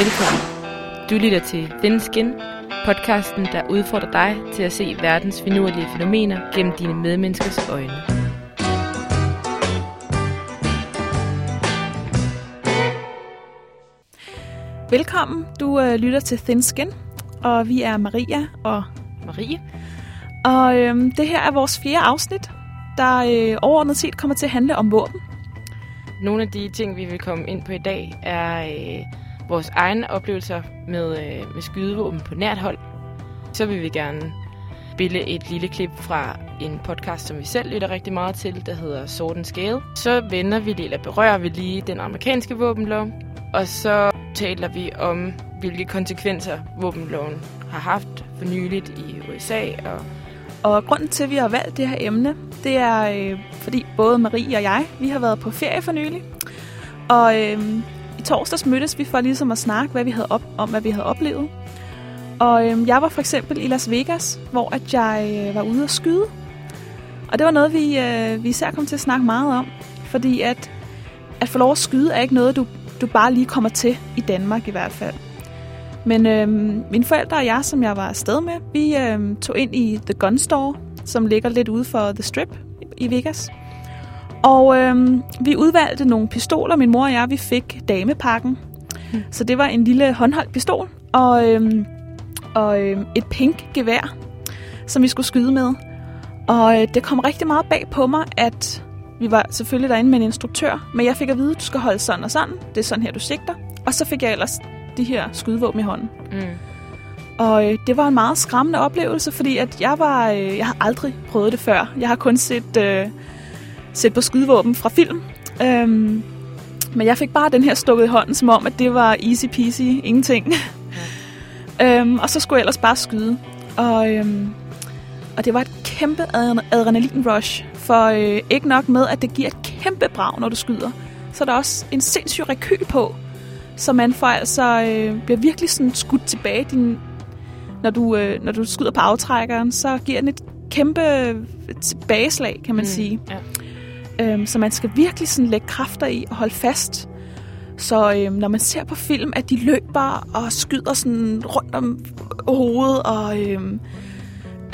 Velkommen. Du lytter til Thin Skin, podcasten, der udfordrer dig til at se verdens finurlige fænomener gennem dine medmenneskers øjne. Velkommen. Du øh, lytter til Thin Skin, og vi er Maria og Marie? Og øh, det her er vores fjerde afsnit, der øh, overordnet set kommer til at handle om våben. Nogle af de ting, vi vil komme ind på i dag, er øh, vores egne oplevelser med, øh, med skydevåben på nært hold. Så vil vi gerne spille et lille klip fra en podcast, som vi selv lytter rigtig meget til, der hedder Sword and Scale. Så vender vi lige, eller berører vi lige den amerikanske våbenlov, og så taler vi om, hvilke konsekvenser våbenloven har haft for nyligt i USA. Og, og grunden til, at vi har valgt det her emne, det er, øh, fordi både Marie og jeg, vi har været på ferie for nylig. Og øh, i torsdags mødtes vi for ligesom at snakke hvad vi havde op, om, hvad vi havde oplevet. Og øhm, jeg var for eksempel i Las Vegas, hvor at jeg øh, var ude at skyde. Og det var noget, vi, øh, vi især kom til at snakke meget om. Fordi at, at få lov at skyde er ikke noget, du, du bare lige kommer til i Danmark i hvert fald. Men øh, mine forældre og jeg, som jeg var afsted med, vi øh, tog ind i The Gun Store, som ligger lidt ude for The Strip i Vegas. Og øh, vi udvalgte nogle pistoler. Min mor og jeg, vi fik damepakken. Mm. Så det var en lille håndholdt pistol og, øh, og øh, et pink gevær, som vi skulle skyde med. Og øh, det kom rigtig meget bag på mig, at vi var selvfølgelig derinde med en instruktør, men jeg fik at vide, at du skal holde sådan og sådan. Det er sådan her, du sigter. Og så fik jeg ellers de her skydevåben i hånden. Mm. Og øh, det var en meget skræmmende oplevelse, fordi at jeg var, øh, jeg har aldrig prøvet det før. Jeg har kun set, øh, set på skydevåben fra film. Øhm, men jeg fik bare den her stukket i hånden, som om, at det var easy peasy, ingenting. Ja. øhm, og så skulle jeg ellers bare skyde. Og, øhm, og det var et kæmpe adrenalin rush, for øh, ikke nok med, at det giver et kæmpe brag, når du skyder, så er der også en sindssyg rekyl på, så man får altså, øh, bliver virkelig sådan skudt tilbage. Din, når, du, øh, når du skyder på aftrækkeren, så giver den et kæmpe tilbageslag, kan man mm, sige. Ja. Øhm, så man skal virkelig sådan lægge kræfter i og holde fast. Så øh, når man ser på film, at de løber og skyder sådan rundt om hovedet, og øh,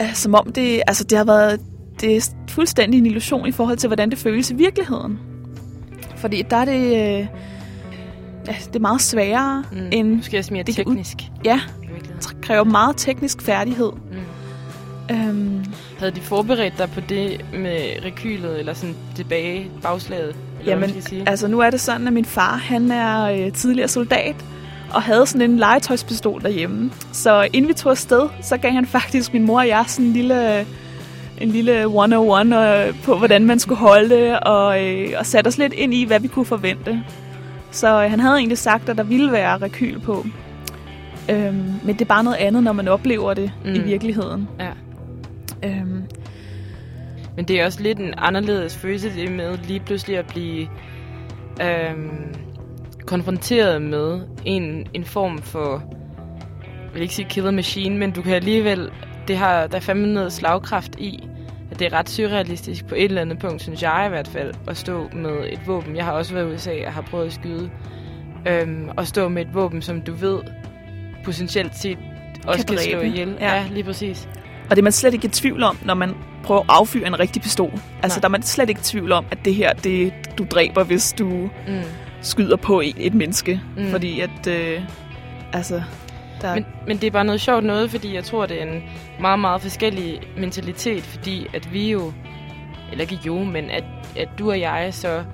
øh, som om det, altså det har været det er fuldstændig en illusion i forhold til, hvordan det føles i virkeligheden. Fordi der er det, øh, ja, det er meget sværere mm. end... Måske også mere det teknisk. Ud, ja, det kræver meget teknisk færdighed. Øhm, Havde de forberedt dig på det med rekylet, eller sådan tilbage bagslaget? Eller jamen, hvad sige? altså nu er det sådan, at min far, han er øh, tidligere soldat, og havde sådan en legetøjspistol derhjemme. Så inden vi tog afsted, så gav han faktisk min mor og jeg sådan en lille en lille 101 øh, på, hvordan man skulle holde det, og, øh, og satte os lidt ind i, hvad vi kunne forvente. Så øh, han havde egentlig sagt, at der ville være rekyl på. Øhm, men det er bare noget andet, når man oplever det mm. i virkeligheden. Ja. Øhm. Men det er også lidt en anderledes følelse, det med lige pludselig at blive øhm, konfronteret med en, en form for, jeg vil ikke sige killer machine, men du kan alligevel det har, der er fandme noget slagkraft i, at det er ret surrealistisk på et eller andet punkt, synes jeg i hvert fald, at stå med et våben. Jeg har også været i USA og har prøvet at skyde. Øhm, og stå med et våben, som du ved potentielt set også kan, kan slå ihjel. Ja. ja, lige præcis. Og det er man slet ikke i tvivl om, når man prøver at affyre en rigtig pistol. Altså, Nej. der er man slet ikke i tvivl om, at det her, det du dræber, hvis du mm. skyder på et, et menneske. Mm. Fordi at, øh, altså, der... Men, men det er bare noget sjovt noget, fordi jeg tror, det er en meget, meget forskellig mentalitet, fordi at vi jo, eller ikke jo, men at, at du og jeg så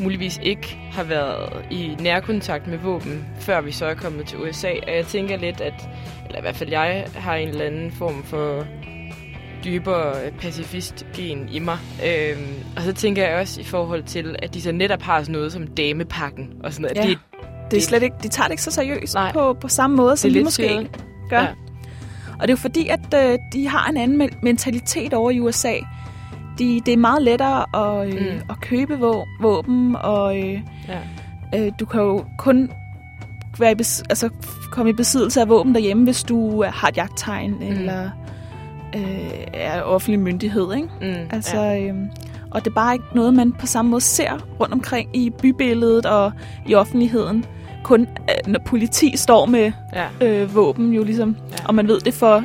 muligvis ikke har været i nærkontakt med våben, før vi så er kommet til USA. Og jeg tænker lidt, at, eller i hvert fald jeg har en eller anden form for dybere pacifist-gen i mig. Øhm, og så tænker jeg også i forhold til, at de så netop har sådan noget som damepakken, og sådan noget. Ja. Det, det er slet ikke, de tager det ikke så seriøst på, på samme måde, som vi måske skille. gør. Ja. Og det er jo fordi, at øh, de har en anden mentalitet over i USA. De, det er meget lettere at, øh, mm. at købe vå, våben, og øh, ja. øh, du kan jo kun være i bes, altså, komme i besiddelse af våben derhjemme, hvis du har et jagttegn, mm. eller øh, er offentlig myndighed. Ikke? Mm, altså, ja. øh, og det er bare ikke noget, man på samme måde ser rundt omkring i bybilledet og i offentligheden. kun, øh, når politi står med Ja. øh, våben, jo ligesom, Ja. og man ved det for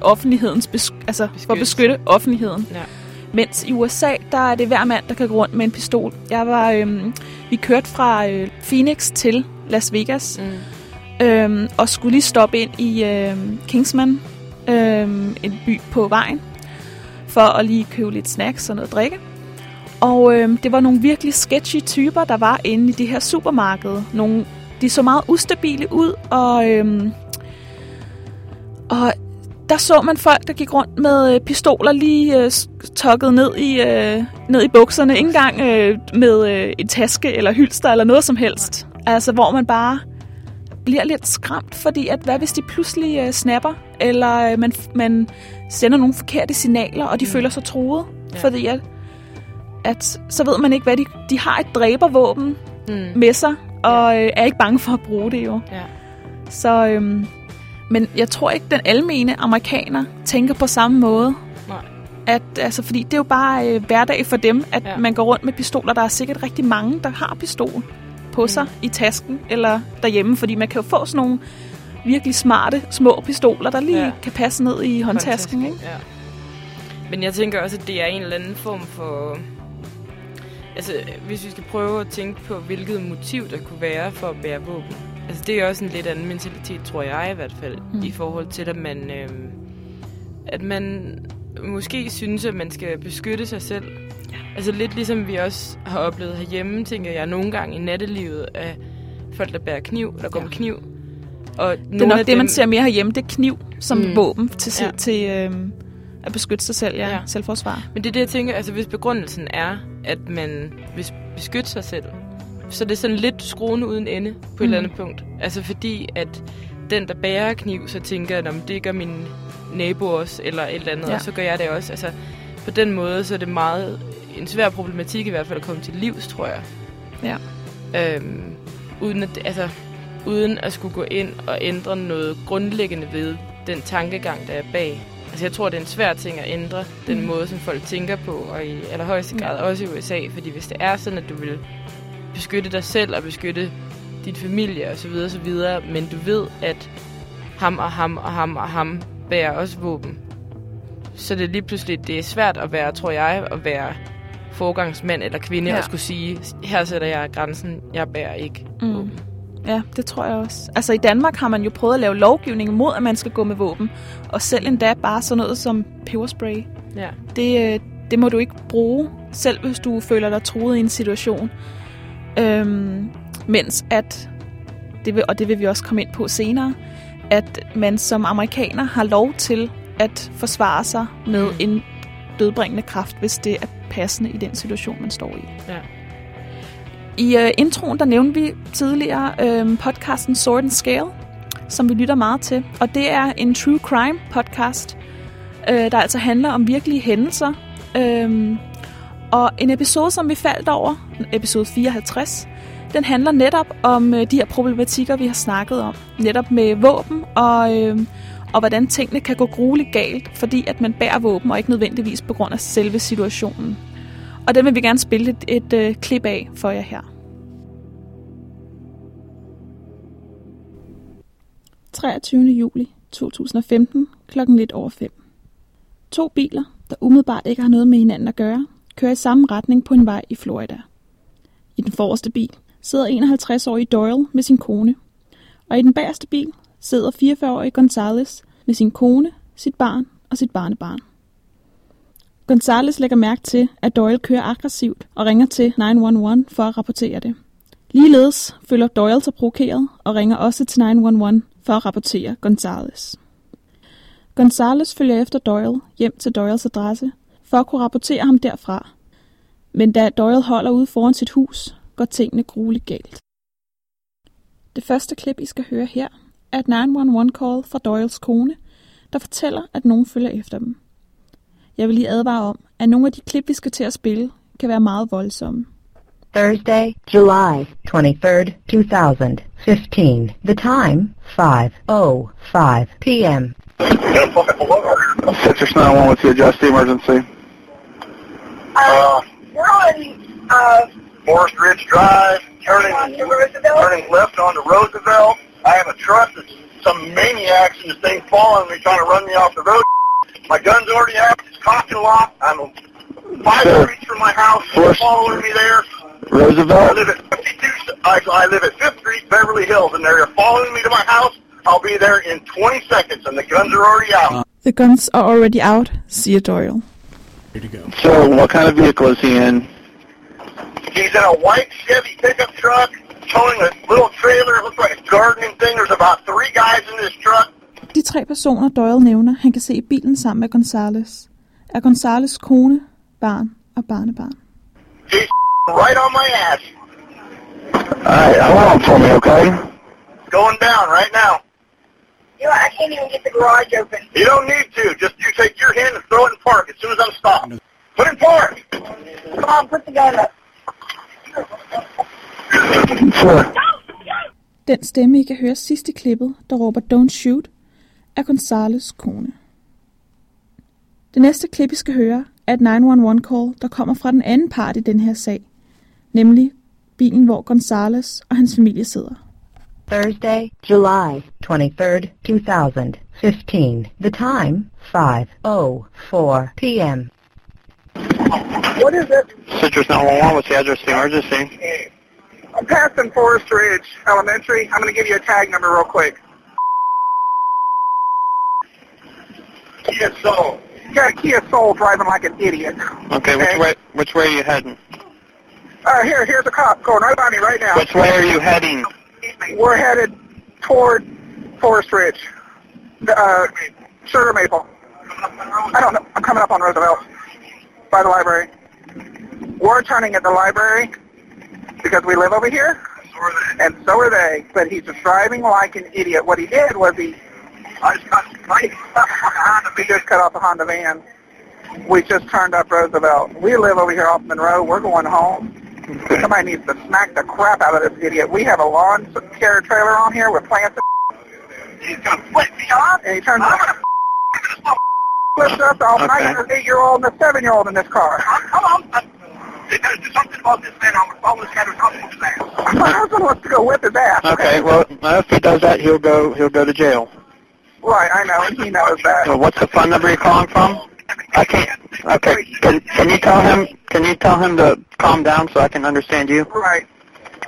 offentlighedens, besk- altså for at beskytte offentligheden. Ja. Mens i USA, der er det hver mand, der kan gå rundt med en pistol. Jeg var, øhm, vi kørte fra øh, Phoenix til Las Vegas, Mm. øhm, og skulle lige stoppe ind i øhm, Kingsman, øhm, en by på vejen, for at lige købe lidt snacks og noget drikke. Og øhm, det var nogle virkelig sketchy typer, der var inde i det her supermarked. Nogle, de så meget ustabile ud, og, øhm, og der så man folk, der gik rundt med øh, pistoler lige øh, tukket ned i, øh, ned i bukserne. Ikke engang øh, med øh, en taske eller hylster eller noget som helst. Altså, hvor man bare bliver lidt skræmt, fordi at hvad hvis de pludselig øh, snapper, eller øh, man, man sender nogle forkerte signaler, og de Mm. føler sig truet, Ja. ja. fordi at, at så ved man ikke, hvad de... De har et dræbervåben Mm. med sig, og øh, er ikke bange for at bruge det jo. Ja. Så, øhm, men jeg tror ikke, den almene amerikaner tænker på samme måde. Nej. At, altså, fordi det er jo bare øh, hverdag for dem, at Ja. man går rundt med pistoler. Der er sikkert rigtig mange, der har pistol på Mm. sig i tasken eller derhjemme, fordi man kan jo få sådan nogle virkelig smarte, små pistoler, der lige Ja. ja. kan passe ned i håndtasken. Ikke? Ja. Men jeg tænker også, at det er en eller anden form for... Altså, hvis vi skal prøve at tænke på, hvilket motiv der kunne være for at bære våben. Altså, det er også en lidt anden mentalitet, tror jeg i hvert fald, mm. I forhold til, at man... Øh, at man måske synes, at man skal beskytte sig selv. Ja. Altså lidt ligesom vi også har oplevet herhjemme, tænker jeg, nogle gange i nattelivet, af folk, der bærer kniv, der går Ja. med kniv. Og Det er nok det, man ser mere herhjemme. Det er kniv som Mm. våben til, Ja. til øhm, at beskytte sig selv. Ja, Ja. ja. selvforsvar. Men det er det, jeg tænker, altså hvis begrundelsen er, at man vil beskytte sig selv, så er det sådan lidt skruen uden ende på et Mm. eller andet punkt. Altså fordi, at den, der bærer kniv, så tænker, at "Nå, men det gør min nabo også, eller et eller andet. Ja. og så gør jeg det også. Altså på den måde, så er det meget en svær problematik i hvert fald at komme til livs, tror jeg. Ja. Øhm, uden, at, altså, uden at skulle gå ind og ændre noget grundlæggende ved den tankegang, der er bag. Altså jeg tror, det er en svær ting at ændre den Mm. måde, som folk tænker på, og i allerhøjeste grad Ja. også i USA. Fordi hvis det er sådan, at du vil beskytte dig selv og beskytte din familie osv., osv., men du ved, at ham og ham og ham og ham bærer også våben, så det er lige pludselig, det er svært at være, tror jeg, at være forgangsmand eller kvinde ja. Ja. og skulle sige, her sætter jeg grænsen, jeg bærer ikke Mm. våben. Ja, det tror jeg også. Altså i Danmark har man jo prøvet at lave lovgivning mod, at man skal gå med våben. Og selv endda bare sådan noget som peberspray. Ja. Det, øh, det må du ikke bruge, selv hvis du føler dig truet i en situation. Øhm, mens at, det vil, og det vil vi også komme ind på senere, at man som amerikaner har lov til at forsvare sig med Mm. en dødbringende kraft, hvis det er passende i den situation, man står i. Ja. I øh, introen, der nævnte vi tidligere øh, podcasten Sword and Scale, som vi lytter meget til. Og det er en true crime podcast, øh, der altså handler om virkelige hændelser. Øh, og en episode, som vi faldt over, episode 54, den handler netop om øh, de her problematikker, vi har snakket om. Netop med våben og, øh, og hvordan tingene kan gå grueligt galt, fordi at man bærer våben, og ikke nødvendigvis på grund af selve situationen. Og den vil vi gerne spille et, et øh, klip af for jer her. 23. juli 2015 klokken lidt over 5. To biler, der umiddelbart ikke har noget med hinanden at gøre, kører i samme retning på en vej i Florida. I den forreste bil sidder 51-årige Doyle med sin kone, og i den bagerste bil sidder 44-årige Gonzales med sin kone, sit barn og sit barnebarn. Gonzales lægger mærke til, at Doyle kører aggressivt og ringer til 911 for at rapportere det. Ligeledes føler Doyle sig provokeret og ringer også til 911 for at rapportere Gonzales. Gonzales følger efter Doyle hjem til Doyles adresse for at kunne rapportere ham derfra. Men da Doyle holder ude foran sit hus, går tingene grueligt galt. Det første klip, I skal høre her, er et 911-call fra Doyles kone, der fortæller, at nogen følger efter dem. Jeg vil lige advare om, at nogle af de klip, vi skal til at spille, kan være meget voldsomme. Thursday, July 23rd, 2015. The time, 5.05 p.m. Citrus 911 to adjust the emergency. Uh, we're on uh, Forest Ridge Drive, turning, turning left onto Roosevelt. I have a truck that's some maniacs in this thing following me, trying to run me off the road. My gun's already out. It's cocked and locked. I'm five Sir. streets from my house. They're Forest- following me there. I Roosevelt? live at 52. I, I live at 5th Street, Beverly Hills, and they're following me to my house. I'll be there in 20 seconds, and the guns are already out. The guns are already out, siger Doyle. Here to go. So, what kind of vehicle is he in? He's in a white Chevy pickup truck, towing a little trailer. It looks like a gardening thing. There's about three guys in this truck. De tre personer, Doyle nævner, han kan se i bilen sammen med Gonzales, er Gonzales kone, barn og barnebarn. He's right on my ass. Alright, hold on for me, okay? Going down right now. You know, I can't even get the garage open. You don't need to. Just you take your hand and throw it in park as soon as I'm stopped. Put it in park. Come on, put the gun up. Den stemme, I kan høre sidst i klippet, der råber Don't Shoot, er Gonzales kone. Det næste klip, I skal høre, er et 911-call, der kommer fra den anden part i den her sag, nemlig bilen, hvor Gonzales og hans familie sidder. Thursday, July 23rd, 2015. The time, 5.04 p.m. What is it? Citrus 911, what's the address of the emergency? I'm passing Forest Ridge Elementary. I'm going to give you a tag number real quick. Kia Soul. Got a Kia Soul driving like an idiot. Okay, which way, which way are you heading? Uh, here, here's a cop going right by me right now. Which way are you heading? We're headed toward Forest Ridge. Uh, Sugar Maple. I don't know. I'm coming up on Roosevelt by the library. We're turning at the library because we live over here, and so are they. But he's driving like an idiot. What he did was he, I just cut, he just cut off a Honda van. We just turned up Roosevelt. We live over here off Monroe. We're going home. Somebody needs to smack the crap out of this idiot. We have a lawn care trailer on here with plants. He's gonna flip me off, and he turns. I'm gonna flips us off. Okay. Now you're an eight-year-old and a seven-year-old in this car. Come on. There's something about this man. I'm gonna this guy to talk to ass. My husband wants to go whip his ass. Okay, well, if he does that, he'll go, he'll go to jail. Right, I know. and He knows that. So what's the phone number you're calling from? I can't. Okay, can, can you tell him, can you tell him to calm down so I can understand you? Right.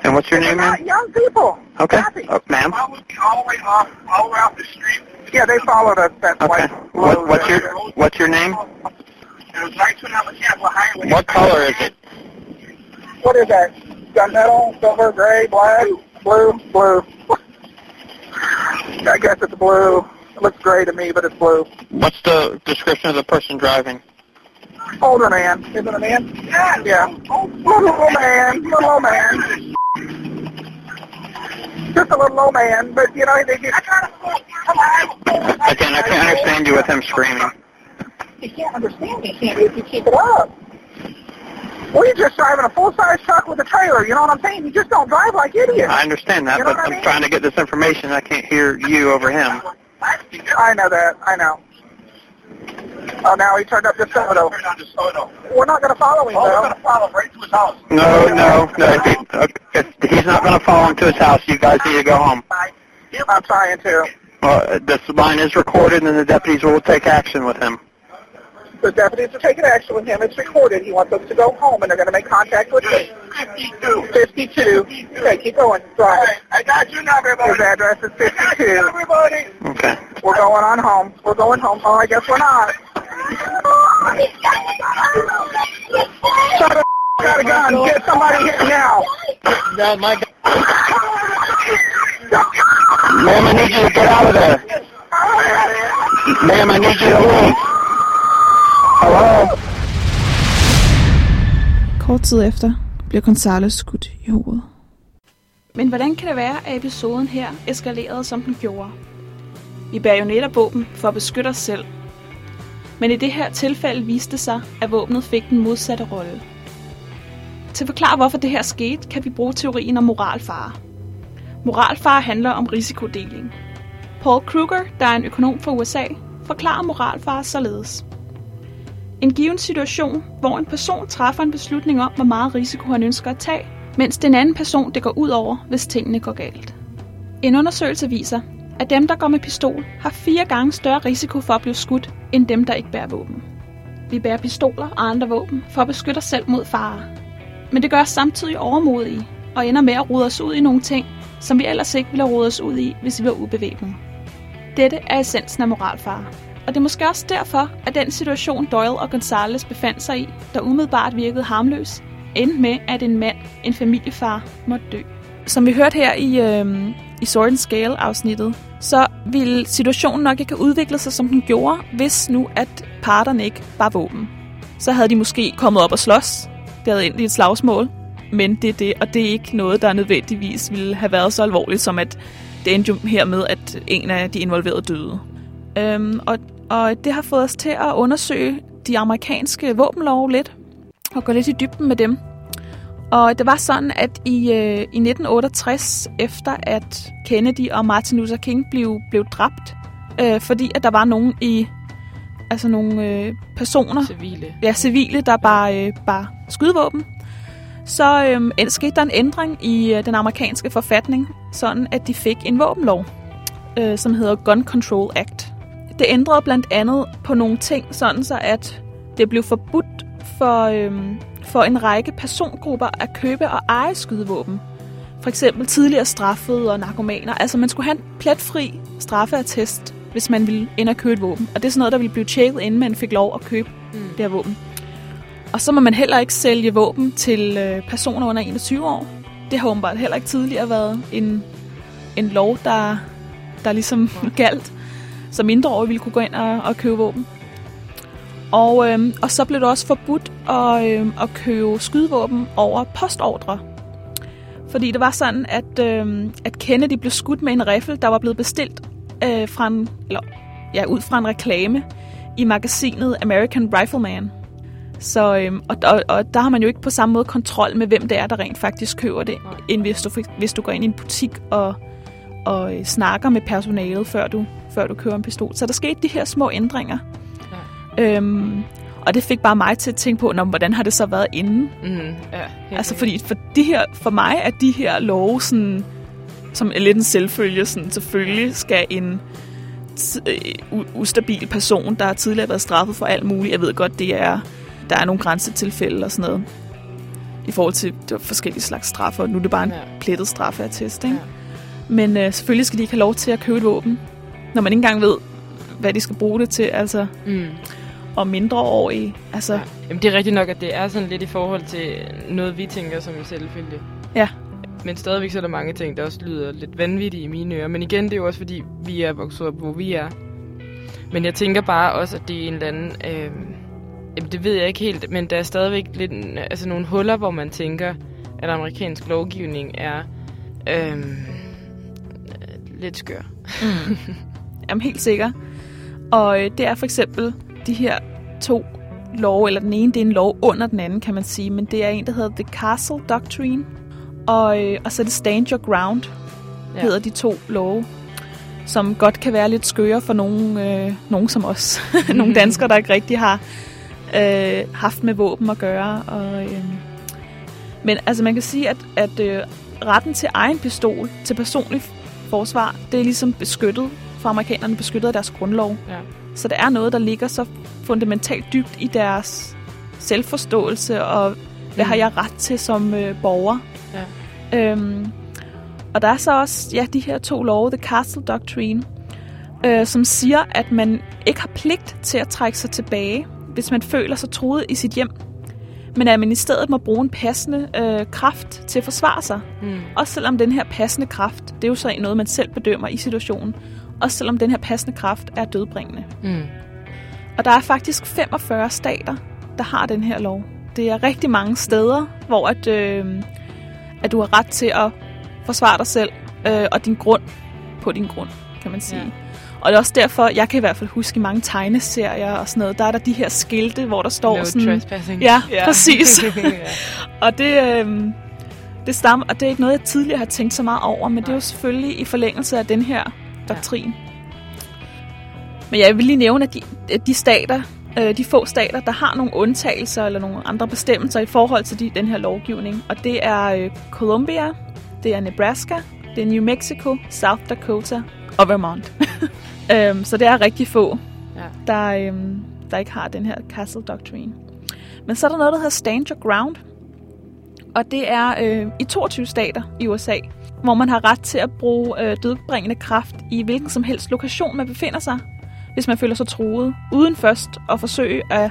And what's your name, not man? young people. Okay, oh, ma'am. all the way off, all the way off the street. Yeah, they followed us. That Okay. white. What, what's your, what's your name? It was right to another Capitol Highway. What color is it? What is that? Gunmetal, silver, gray, black, blue, blue. I guess it's blue. It looks gray to me, but it's blue. What's the description of the person driving? Older man. Is it a man? Yeah. Yeah. Little old man. Little old man. Just a little old man, but you know they just. Again, I can't understand you with him screaming. You can't understand me, can't you, if you keep it up. We're just driving a full-size truck with a trailer, you know what I'm saying? You just don't drive like idiots. I understand that, You know but I I'm trying to get this information. I can't hear you over him. I know that, I know. Oh, now he turned up to Soto. We're not going to follow him, though. We're going to follow him right to his house. No, no, no. If, he, okay, if he's not going to follow him to his house, you guys need to go home. I'm trying to. Well, this line is recorded, and the deputies will take action with him. The deputies are taking action with him. It's recorded. He wants us to go home, and they're going to make contact with me. 52. 52. Okay, keep going. Drive. I got you now, everybody. His address is 52. everybody. Okay. We're going on home. We're going home. Oh, I guess we're not. Shut the got a gun. Get somebody here now. No, my Ma'am, I need you to get out of there. Ma'am, I need you to leave. Hello? Kort tid efter bliver Gonzales skudt i hovedet. Men hvordan kan det være, at episoden her eskalerede, som den gjorde? Vi bærer jo netop våben for at beskytte os selv. Men i det her tilfælde viste det sig, at våbnet fik den modsatte rolle. Til at forklare, hvorfor det her skete, kan vi bruge teorien om moralfare. Moralfare handler om risikodeling. Paul Kruger, der er en økonom fra USA, forklarer moralfare således. En given situation, hvor en person træffer en beslutning om, hvor meget risiko han ønsker at tage, mens den anden person det går ud over, hvis tingene går galt. En undersøgelse viser, at dem, der går med pistol, har fire gange større risiko for at blive skudt, end dem, der ikke bærer våben. Vi bærer pistoler og andre våben for at beskytte os selv mod farer. Men det gør os samtidig overmodige og ender med at rode os ud i nogle ting, som vi ellers ikke ville have rodet os ud i, hvis vi var ubevæbnet. Dette er essensen af moralfare. Og det er måske også derfor, at den situation Doyle og Gonzales befandt sig i, der umiddelbart virkede harmløs, endte med, at en mand, en familiefar, måtte dø. Som vi hørte her i, øh, i Sword and Scale-afsnittet, så ville situationen nok ikke have udviklet sig, som den gjorde, hvis nu at parterne ikke var våben. Så havde de måske kommet op og slås. Det havde endt i et slagsmål. Men det er det, og det er ikke noget, der nødvendigvis ville have været så alvorligt, som at det endte jo her med, at en af de involverede døde. Øhm, og, og det har fået os til at undersøge de amerikanske våbenlov lidt, og gå lidt i dybden med dem. Og det var sådan, at i, øh, i 1968, efter at Kennedy og Martin Luther King blev, blev dræbt, øh, fordi at der var nogen i, altså nogle øh, personer, Civile. ja, civile, der bare, øh, bare skydevåben, så øh, skete der en ændring i øh, den amerikanske forfatning, sådan at de fik en våbenlov, øh, som hedder Gun Control Act. Det ændrede blandt andet på nogle ting, sådan så at det blev forbudt for, øh, for en række persongrupper at købe og eje skydevåben. For eksempel tidligere straffede og narkomaner. Altså man skulle have en pletfri straffeattest, hvis man ville ind og købe et våben. Og det er sådan noget, der ville blive tjekket, inden man fik lov at købe mm. det her våben. Og så må man heller ikke sælge våben til øh, personer under 21 år. Det har åbenbart heller ikke tidligere været en, en lov, der, der ligesom galt. Så mindreårige ville kunne gå ind og, og købe våben. Og, øh, og så blev det også forbudt at, øh, at købe skydevåben over postordre. Fordi det var sådan, at, øh, at Kennedy blev skudt med en riffel, der var blevet bestilt øh, fra en, eller, ja, ud fra en reklame i magasinet American Rifleman. Så, øhm, og, og, og der har man jo ikke på samme måde kontrol med, hvem det er, der rent faktisk køber det, end hvis du, hvis du går ind i en butik og, og øh, snakker med personalet, før du, før du køber en pistol. Så der skete de her små ændringer. Øhm, og det fik bare mig til at tænke på, Nå, hvordan har det så været inden? Mm, ja, Altså fordi for, de her, for mig er de her love sådan, som er lidt en selvfølge. Sådan, selvfølgelig skal en øh, ustabil person, der har tidligere været straffet for alt muligt, jeg ved godt, det er, der er nogle grænsetilfælde og sådan noget, i forhold til forskellige slags straffer. Nu er det bare en Ja. plettet straffeattest, ikke? Ja. Men øh, selvfølgelig skal de ikke have lov til at købe et våben, når man ikke engang ved, hvad de skal bruge det til, altså, Mm. Og mindreårige. Altså, Ja. Jamen, det er rigtigt nok, at det er sådan lidt i forhold til noget, vi tænker som en selvfølge. Ja. Men stadigvæk så er der mange ting, der også lyder lidt vanvittige i mine ører. Men igen, det er jo også fordi, vi er vokset op, hvor vi er. Men jeg tænker bare også, at det er en eller anden... Øh, jamen, det ved jeg ikke helt, men der er stadigvæk lidt, altså nogle huller, hvor man tænker, at amerikansk lovgivning er øh, lidt skør. Jamen helt sikker. Og øh, det er for eksempel de her to love, eller den ene det er en lov under den anden, kan man sige, men det er en, der hedder The Castle Doctrine, og, øh, og så er det Stand Your Ground. Ja. hedder de to love, som godt kan være lidt skøre for nogen, øh, nogen som os. nogle danskere, der ikke rigtig har øh, haft med våben at gøre. Og, øh, men altså man kan sige, at, at øh, retten til egen pistol, til personlig forsvar, det er ligesom beskyttet for amerikanerne, beskyttet af deres grundlov. Ja. Så det er noget, der ligger så fundamentalt dybt i deres selvforståelse, og hvad Mm. har jeg ret til som øh, borger? Ja. Øhm, og der er så også ja, de her to love, The Castle Doctrine, øh, som siger, at man ikke har pligt til at trække sig tilbage, hvis man føler sig truet i sit hjem, men at man i stedet må bruge en passende øh, kraft til at forsvare sig. Mm. Også selvom den her passende kraft, det er jo så noget, man selv bedømmer i situationen, også selvom den her passende kraft er dødbringende. Mm. Og der er faktisk 45 stater, der har den her lov. Det er rigtig mange steder, hvor at, øh, at du har ret til at forsvare dig selv øh, og din grund på din grund, kan man sige. Ja. Og det er også derfor, jeg kan i hvert fald huske mange tegneserier og sådan noget, der er der de her skilte, hvor der står No sådan... trespassing. Ja, præcis. ja. Og det, øh, det stammer, og det er ikke noget, jeg tidligere har tænkt så meget over, men det er jo Nej. selvfølgelig i forlængelse af den her doktrin. Men jeg vil lige nævne, at de, at de stater, øh, de få stater, der har nogle undtagelser eller nogle andre bestemmelser i forhold til de, den her lovgivning. Og det er øh, Columbia, det er Nebraska, det er New Mexico, South Dakota og Vermont. øhm, så det er rigtig få, Ja. der, øhm, der ikke har den her Castle Doctrine. Men så er der noget, der hedder Stand Your Ground. Og det er øh, i 22 stater i USA, hvor man har ret til at bruge øh, dødbringende kraft i hvilken som helst lokation, man befinder sig, hvis man føler sig truet, uden først at forsøge at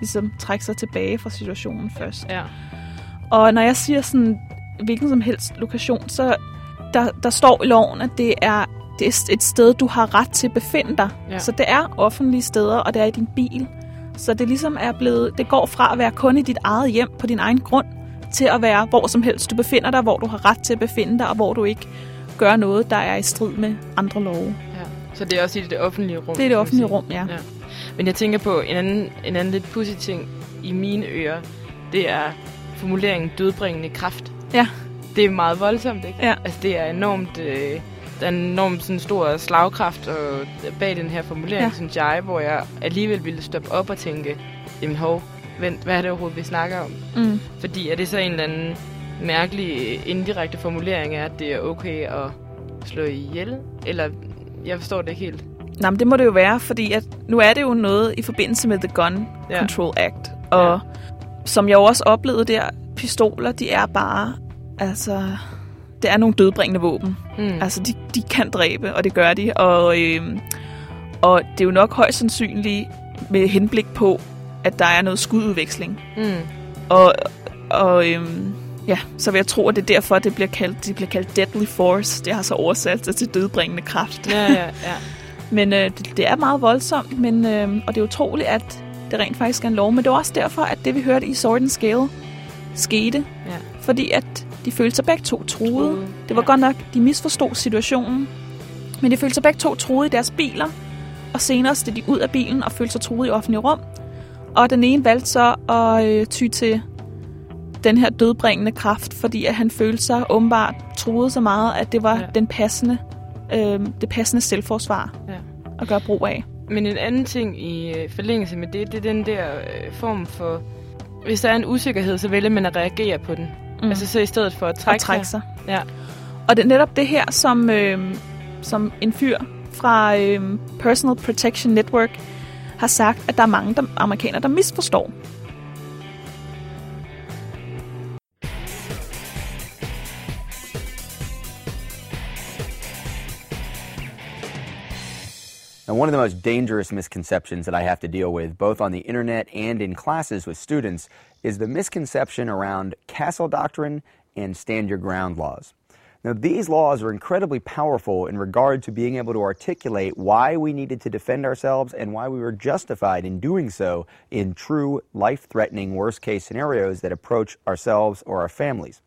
ligesom, trække sig tilbage fra situationen først. Ja. Og når jeg siger sådan hvilken som helst lokation, så der, der står i loven, at det er, det er et sted, du har ret til at befinde dig. Ja. Så det er offentlige steder, og det er i din bil. Så det ligesom er blevet, det går fra at være kun i dit eget hjem på din egen grund, til at være hvor som helst du befinder dig, hvor du har ret til at befinde dig, og hvor du ikke gør noget, der er i strid med andre love. ja. Så det er også i det offentlige rum. Det er det offentlige rum, ja. Ja. Men jeg tænker på en anden, en anden lidt pudsig ting i mine ører. Det er formuleringen dødbringende kraft. Ja. Det er meget voldsomt, ikke? Ja. Altså, det er enormt... Øh, der er en enormt sådan stor slagkraft og bag den her formulering, ja. synes jeg, hvor jeg alligevel ville stoppe op og tænke, jamen hov, vent, hvad er det overhovedet, vi snakker om? Mm. Fordi er det så en eller anden mærkelig indirekte formulering af, at det er okay at slå ihjel? Eller, jeg forstår det ikke helt. Nå, men det må det jo være, fordi at nu er det jo noget i forbindelse med The Gun Ja. Control Act. Og Ja. som jeg jo også oplevede der, pistoler, de er bare, altså, det er nogle dødbringende våben. Mm. Altså, de, de kan dræbe, og det gør de. Og, øhm, og det er jo nok højst sandsynligt med henblik på, at der er noget skududveksling. Mm. Og, og øhm, ja, så vil jeg tro, at det er derfor, det bliver kaldt, det bliver kaldt deadly force. Det har så oversat sig til dødbringende kraft. Ja, ja, ja. Men øh, det, det er meget voldsomt, men, øh, og det er utroligt, at det rent faktisk er en lov. Men det var også derfor, at det, vi hørte i Sword and Scale, skete. Ja. Fordi at de følte sig begge to truede. Truede, Det var ja. godt nok, de misforstod situationen. Men de følte sig begge to truede i deres biler. Og senere steg de ud af bilen og følte sig truede i offentlige rum. Og den ene valgte så at øh, ty til den her dødbringende kraft, fordi at han følte sig åbenbart truet så meget, at det var Ja. den passende, øh, det passende selvforsvar Ja. at gøre brug af. Men en anden ting i øh, forlængelse med det, det er den der øh, form for... Hvis der er en usikkerhed, så vælger man at reagere på den. Mm. Altså så i stedet for at trække, at trække sig. Ja. Og det er netop det her, som, øh, som en fyr fra øh, Personal Protection Network har sagt, at der er mange amerikanere, der misforstår. Now, one of the most dangerous misconceptions that I have to deal with, both on the internet and in classes with students, is the misconception around castle doctrine and stand your ground laws. Now, these laws are incredibly powerful in regard to being able to articulate why we needed to defend ourselves and why we were justified in doing so in true life threatening worst case scenarios that approach ourselves or our families.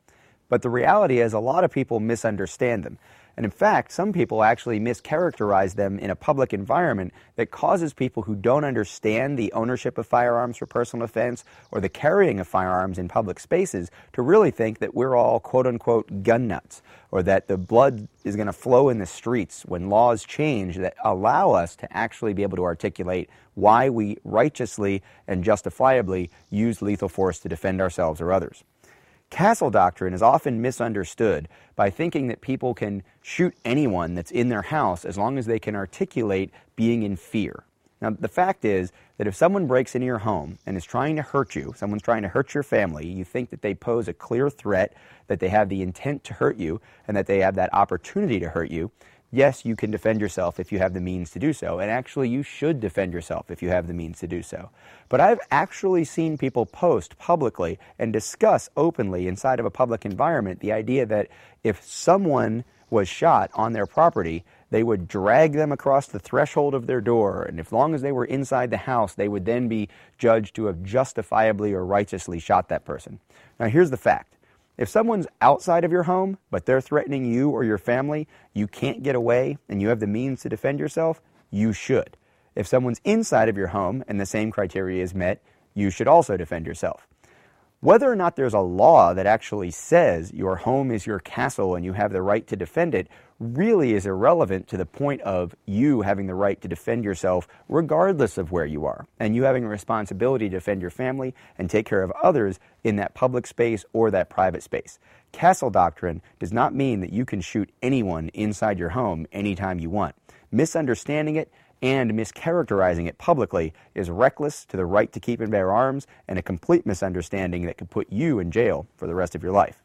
But the reality is, a lot of people misunderstand them. And in fact, some people actually mischaracterize them in a public environment that causes people who don't understand the ownership of firearms for personal defense or the carrying of firearms in public spaces to really think that we're all quote unquote gun nuts or that the blood is going to flow in the streets when laws change that allow us to actually be able to articulate why we righteously and justifiably use lethal force to defend ourselves or others. Castle doctrine is often misunderstood by thinking that people can shoot anyone that's in their house as long as they can articulate being in fear. Now, the fact is that if someone breaks into your home and is trying to hurt you, someone's trying to hurt your family, you think that they pose a clear threat, that they have the intent to hurt you, and that they have that opportunity to hurt you, yes, you can defend yourself if you have the means to do so. And actually, you should defend yourself if you have the means to do so. But I've actually seen people post publicly and discuss openly inside of a public environment the idea that if someone was shot on their property, they would drag them across the threshold of their door, and as long as they were inside the house, they would then be judged to have justifiably or righteously shot that person. Now, here's the fact if someone's outside of your home, but they're threatening you or your family, you can't get away and you have the means to defend yourself, you should. If someone's inside of your home and the same criteria is met, you should also defend yourself. Whether or not there's a law that actually says your home is your castle and you have the right to defend it really is irrelevant to the point of you having the right to defend yourself regardless of where you are, and you having a responsibility to defend your family and take care of others in that public space or that private space. Castle doctrine does not mean that you can shoot anyone inside your home anytime you want. Misunderstanding it and mischaracterizing it publicly is reckless to the right to keep and bear arms and a complete misunderstanding that could put you in jail for the rest of your life.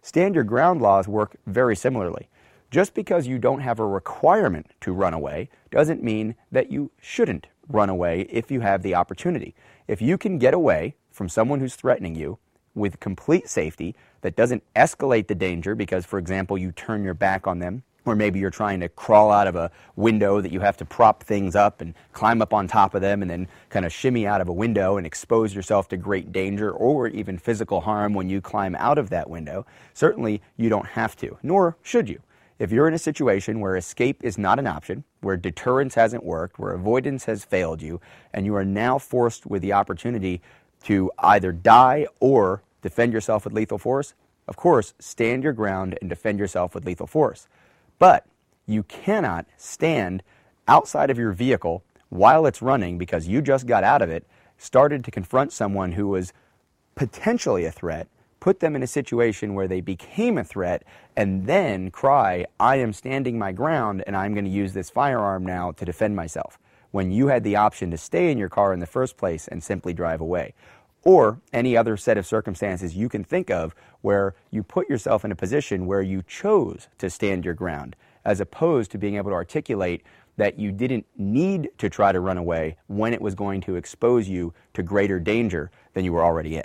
Stand your ground laws work very similarly. Just because you don't have a requirement to run away doesn't mean that you shouldn't run away if you have the opportunity. If you can get away from someone who's threatening you with complete safety that doesn't escalate the danger because, for example, you turn your back on them or maybe you're trying to crawl out of a window that you have to prop things up and climb up on top of them and then kind of shimmy out of a window and expose yourself to great danger or even physical harm when you climb out of that window. Certainly, you don't have to, nor should you. If you're in a situation where escape is not an option, where deterrence hasn't worked, where avoidance has failed you, and you are now forced with the opportunity to either die or defend yourself with lethal force, of course, stand your ground and defend yourself with lethal force. But you cannot stand outside of your vehicle while it's running because you just got out of it, started to confront someone who was potentially a threat, put them in a situation where they became a threat, and then cry, I am standing my ground and I'm going to use this firearm now to defend myself, when you had the option to stay in your car in the first place and simply drive away. Or any other set of circumstances you can think of where you put yourself in a position where you chose to stand your ground, as opposed to being able to articulate that you didn't need to try to run away when it was going to expose you to greater danger than you were already in.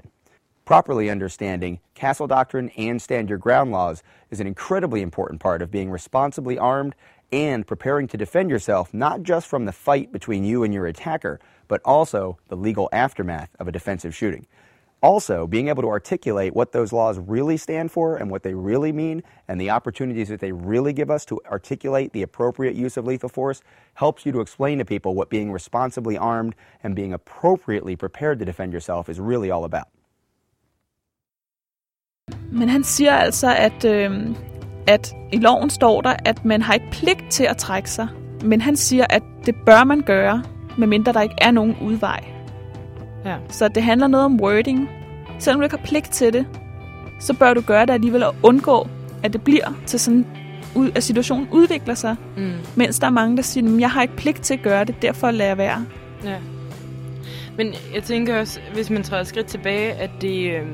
Properly understanding castle doctrine and stand your ground laws is an incredibly important part of being responsibly armed and preparing to defend yourself not just from the fight between you and your attacker, but also the legal aftermath of a defensive shooting. Also, being able to articulate what those laws really stand for and what they really mean and the opportunities that they really give us to articulate the appropriate use of lethal force helps you to explain to people what being responsibly armed and being appropriately prepared to defend yourself is really all about. Men han siger altså, at, øh, at i loven står der, at man har ikke pligt til at trække sig. Men han siger, at det bør man gøre, medmindre der ikke er nogen udvej. Ja. Så det handler noget om wording. Selvom du ikke har pligt til det, så bør du gøre det alligevel at undgå, at det bliver til sådan, at situationen udvikler sig. Mm. Mens der er mange, der siger, at jeg har ikke pligt til at gøre det, derfor lader jeg være. Ja. Men jeg tænker også, hvis man træder et skridt tilbage, at det, øh,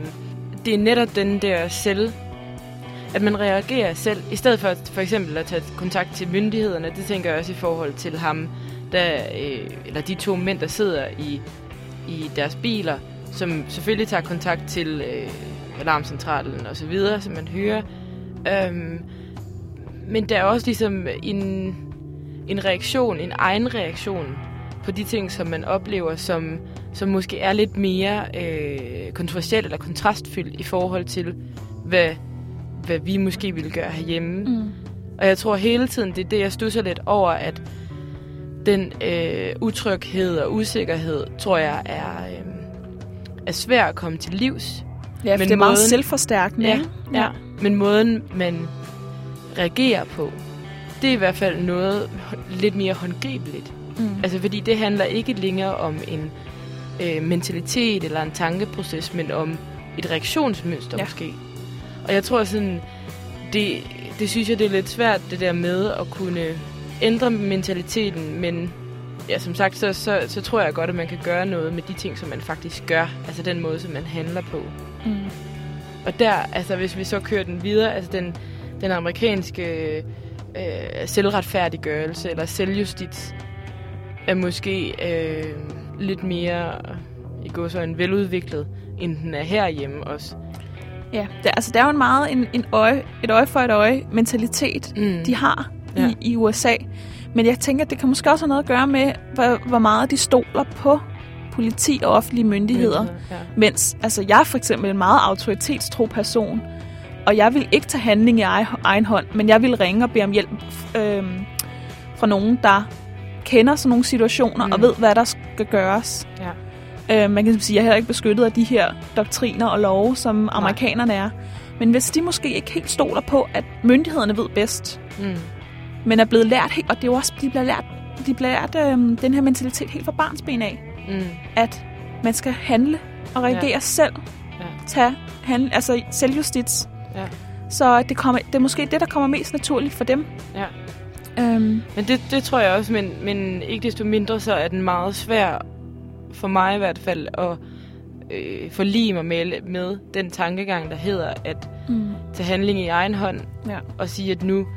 det er netop den der selv, at man reagerer selv, i stedet for for eksempel at tage kontakt til myndighederne. Det tænker jeg også i forhold til ham, der, øh, eller de to mænd, der sidder i, i deres biler, som selvfølgelig tager kontakt til øh, alarmcentralen og så videre, som man hører. Øhm, men der er også ligesom en, en reaktion, en egen reaktion på de ting, som man oplever, som, som måske er lidt mere øh, kontroversielt eller kontrastfyldt i forhold til, hvad, hvad vi måske ville gøre herhjemme. Mm. Og jeg tror hele tiden, det er det, jeg stusser lidt over, at den øh, utryghed og usikkerhed, tror jeg, er, øh, er svær at komme til livs. Ja, Men det er meget måden- selvforstærkende. Ja, ikke? ja. Men måden, man reagerer på, det er i hvert fald noget lidt mere håndgribeligt. Mm. Altså, fordi det handler ikke længere om en øh, mentalitet eller en tankeproces, men om et reaktionsmønster Ja. ja. måske. Og jeg tror sådan, det, det synes jeg, det er lidt svært, det der med at kunne ændre mentaliteten, men ja, som sagt, så, så, så tror jeg godt, at man kan gøre noget med de ting, som man faktisk gør. Altså den måde, som man handler på. Mm. Og der, altså hvis vi så kører den videre, altså den, den amerikanske øh, selvretfærdiggørelse eller selvjustits er måske øh, lidt mere i går så en veludviklet, end den er herhjemme også. Ja, det, altså, der er jo en meget en, en øje, et øje for et øje mentalitet, Mm. de har Ja. i, i USA. Men jeg tænker, at det kan måske også have noget at gøre med, hvor, hvor meget de stoler på politi og offentlige myndigheder. Ja. Mens altså, jeg er for eksempel en meget autoritetstro person, og jeg vil ikke tage handling i egen, hånd, men jeg vil ringe og bede om hjælp øhm, fra nogen, der kender sådan nogle situationer mm. og Mm. ved, hvad der skal gøres. Ja. Øh, man kan sige, at jeg er heller ikke beskyttet af de her doktriner og love, som amerikanerne er. Men hvis de måske ikke helt stoler på, at myndighederne ved bedst, Mm. men er blevet lært helt, og det er jo også, de bliver lært, de bliver lært øh, den her mentalitet helt fra barnsben af, Mm. at man skal handle og reagere ja. selv. Ja. Tage handle, altså selvjustits. Ja. Så det, kommer, det er måske det, der kommer mest naturligt for dem. Ja. Øhm, Men det, det tror jeg også, men, men ikke desto mindre, så er den meget svær, for mig i hvert fald, at øh, forlige mig med, med den tankegang, der hedder at mm, tage handling i egen hånd, ja. og sige, at nu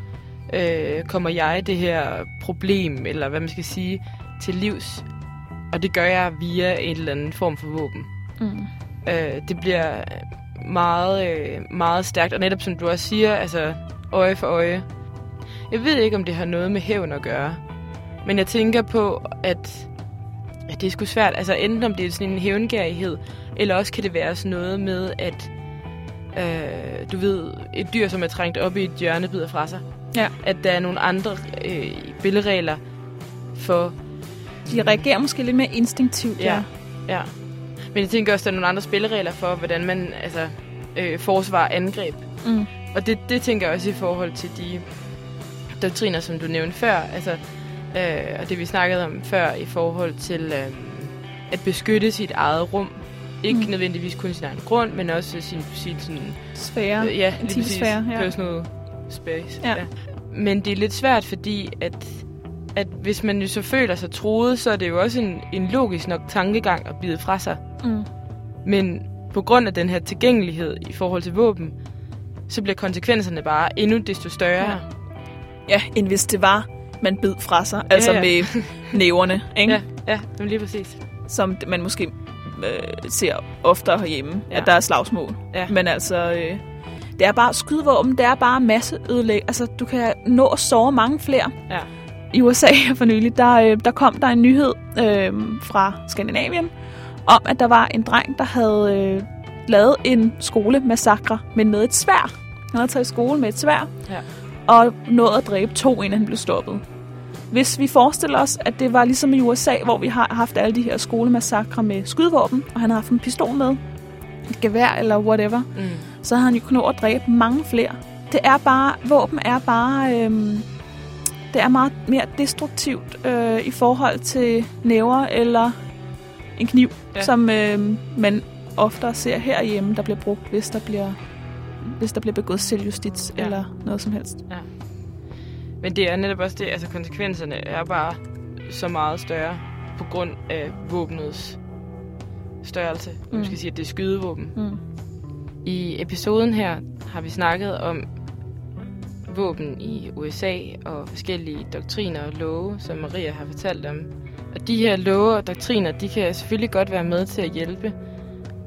øh, kommer jeg det her problem, eller hvad man skal sige, til livs. Og det gør jeg via en eller anden form for våben. Mm. Øh, det bliver meget, øh, meget stærkt, og netop som du også siger, altså øje for øje. Jeg ved ikke, om det har noget med hævn at gøre, men jeg tænker på, at, at det er sgu svært. Altså enten om det er sådan en hævngærighed, eller også kan det være sådan noget med, at øh, du ved, et dyr, som er trængt op i et hjørne, bider fra sig. Ja. At der er nogle andre øh, spilleregler for De reagerer måske lidt mere instinktivt. Ja. Ja. Men jeg tænker også, at der er nogle andre spilleregler for, hvordan man altså, øh, forsvarer angreb. Mm. Og det, det tænker jeg også i forhold til de doktriner, som du nævnte før. Altså, øh, og det vi snakkede om før i forhold til øh, at beskytte sit eget rum. Ikke Mm. nødvendigvis kun sin egen grund, men også sin, sin sådan, Sfære. øh, ja, lige præcis, sfære, ja. personal space. Ja. Men det er lidt svært, fordi at, at hvis man jo så føler sig troet, så er det jo også en, en logisk nok tankegang at bide fra sig. Mm. Men på grund af den her tilgængelighed i forhold til våben, så bliver konsekvenserne bare endnu desto større. Ja. Ja, end hvis det var, man bid fra sig. Altså Ja, ja. med næverne, ikke? ja, ja men lige præcis. Som man måske øh, ser oftere herhjemme, ja. At der er slagsmål. Ja. Men altså, øh, det er bare skydevåben, det er bare masse ødelæg. Altså, du kan nå at såre mange flere. Ja. I USA for nylig, der, øh, der kom der en nyhed øh, fra Skandinavien, om at der var en dreng, der havde øh, lavet en skolemassakre, men med et svær. Han havde taget skole med et svær, Ja. Og nået at dræbe to, inden han blev stoppet. Hvis vi forestiller os, at det var ligesom i USA, hvor vi har haft alle de her skolemassakre med skydevåben, og han har haft en pistol med, et gevær eller whatever, Mm. så havde han jo kunnet nå at dræbe mange flere. Det er bare, våben er bare, øhm, det er meget mere destruktivt øh, i forhold til næver eller en kniv. Ja. som øh, man oftere ser herhjemme, der bliver brugt, hvis der bliver, hvis der bliver begået selvjustits ja. Ja. eller noget som helst. Men det er netop også det, altså konsekvenserne er bare så meget større på grund af våbnets størrelse. Mm. Man skal sige, at det er skydevåben. Mm. I episoden her har vi snakket om våben i USA og forskellige doktriner og love, som Maria har fortalt om. Og de her love og doktriner, de kan selvfølgelig godt være med til at hjælpe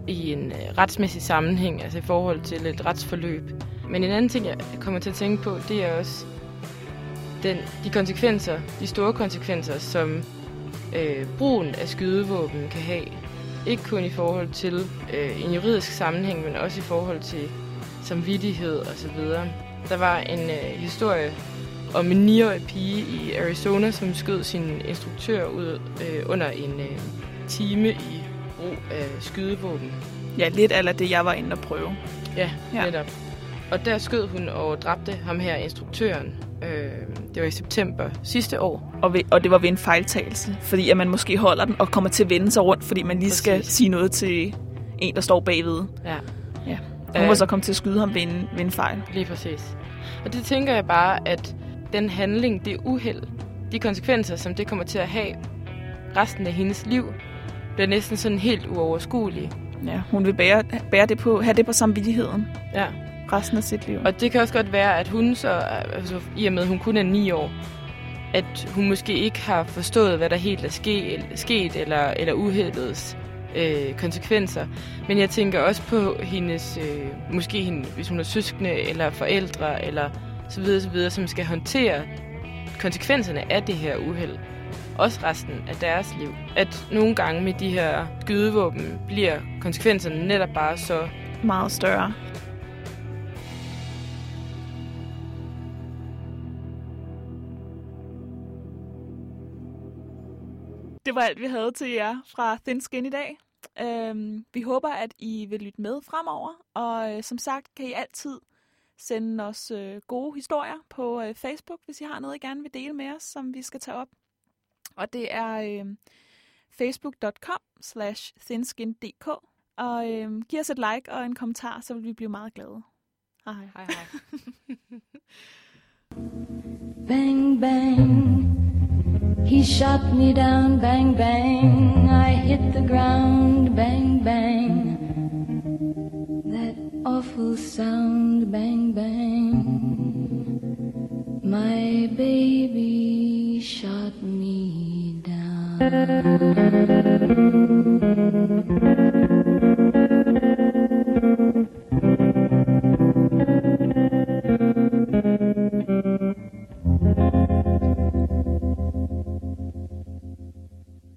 i en øh, retsmæssig sammenhæng, altså i forhold til et retsforløb. Men en anden ting, jeg kommer til at tænke på, det er også den, de konsekvenser, de store konsekvenser, som øh, brugen af skydevåben kan have. Ikke kun i forhold til øh, en juridisk sammenhæng, men også i forhold til samvittighed osv. Der var en øh, historie om en 9-årig pige i Arizona, som skød sin instruktør ud øh, under en øh, time i brug af skydevåben. Ja, lidt af det, jeg var inde og prøve. Ja, Ja. netop. Og der skød hun og dræbte ham her, instruktøren. Øh, det var i september sidste år. Og, ved, og det var ved en fejltagelse, fordi at man måske holder den og kommer til at vende sig rundt, fordi man lige skal Præcis. sige noget til en, der står bagved. Ja, Ja. Hun Øh. var så kommet til at skyde ham ved en, ved en fejl. lige præcis. Og det tænker jeg bare, at den handling, det uheld, de konsekvenser, som det kommer til at have resten af hendes liv, bliver næsten sådan helt uoverskuelige. Ja, hun vil bære, bære det på, have det på samvittigheden Ja. resten af sit liv. Og det kan også godt være, at hun så, altså, i og med at hun kun er 9 år, at hun måske ikke har forstået, hvad der helt er sket, sket eller, eller uheldets øh, konsekvenser. Men jeg tænker også på hendes, øh, måske hende, hvis hun er søskende eller forældre, eller så videre, så videre, som skal håndtere konsekvenserne af det her uheld. Også resten af deres liv. At nogle gange med de her skydevåben bliver konsekvenserne netop bare så Meget større. Det var alt, vi havde til jer fra Thin Skin i dag. Øhm, vi håber, at I vil lytte med fremover, og øh, som sagt kan I altid sende os øh, gode historier på øh, Facebook, hvis I har noget, I gerne vil dele med os, som vi skal tage op. Og det er øh, facebook.com slash thinskin.dk. Og øh, giv os et like og en kommentar, så vil vi blive meget glade. Hej hej. Hej hej. Bang, bang. He shot me down, bang, bang. I hit the ground, bang, bang. That awful sound, bang, bang. My baby shot me down.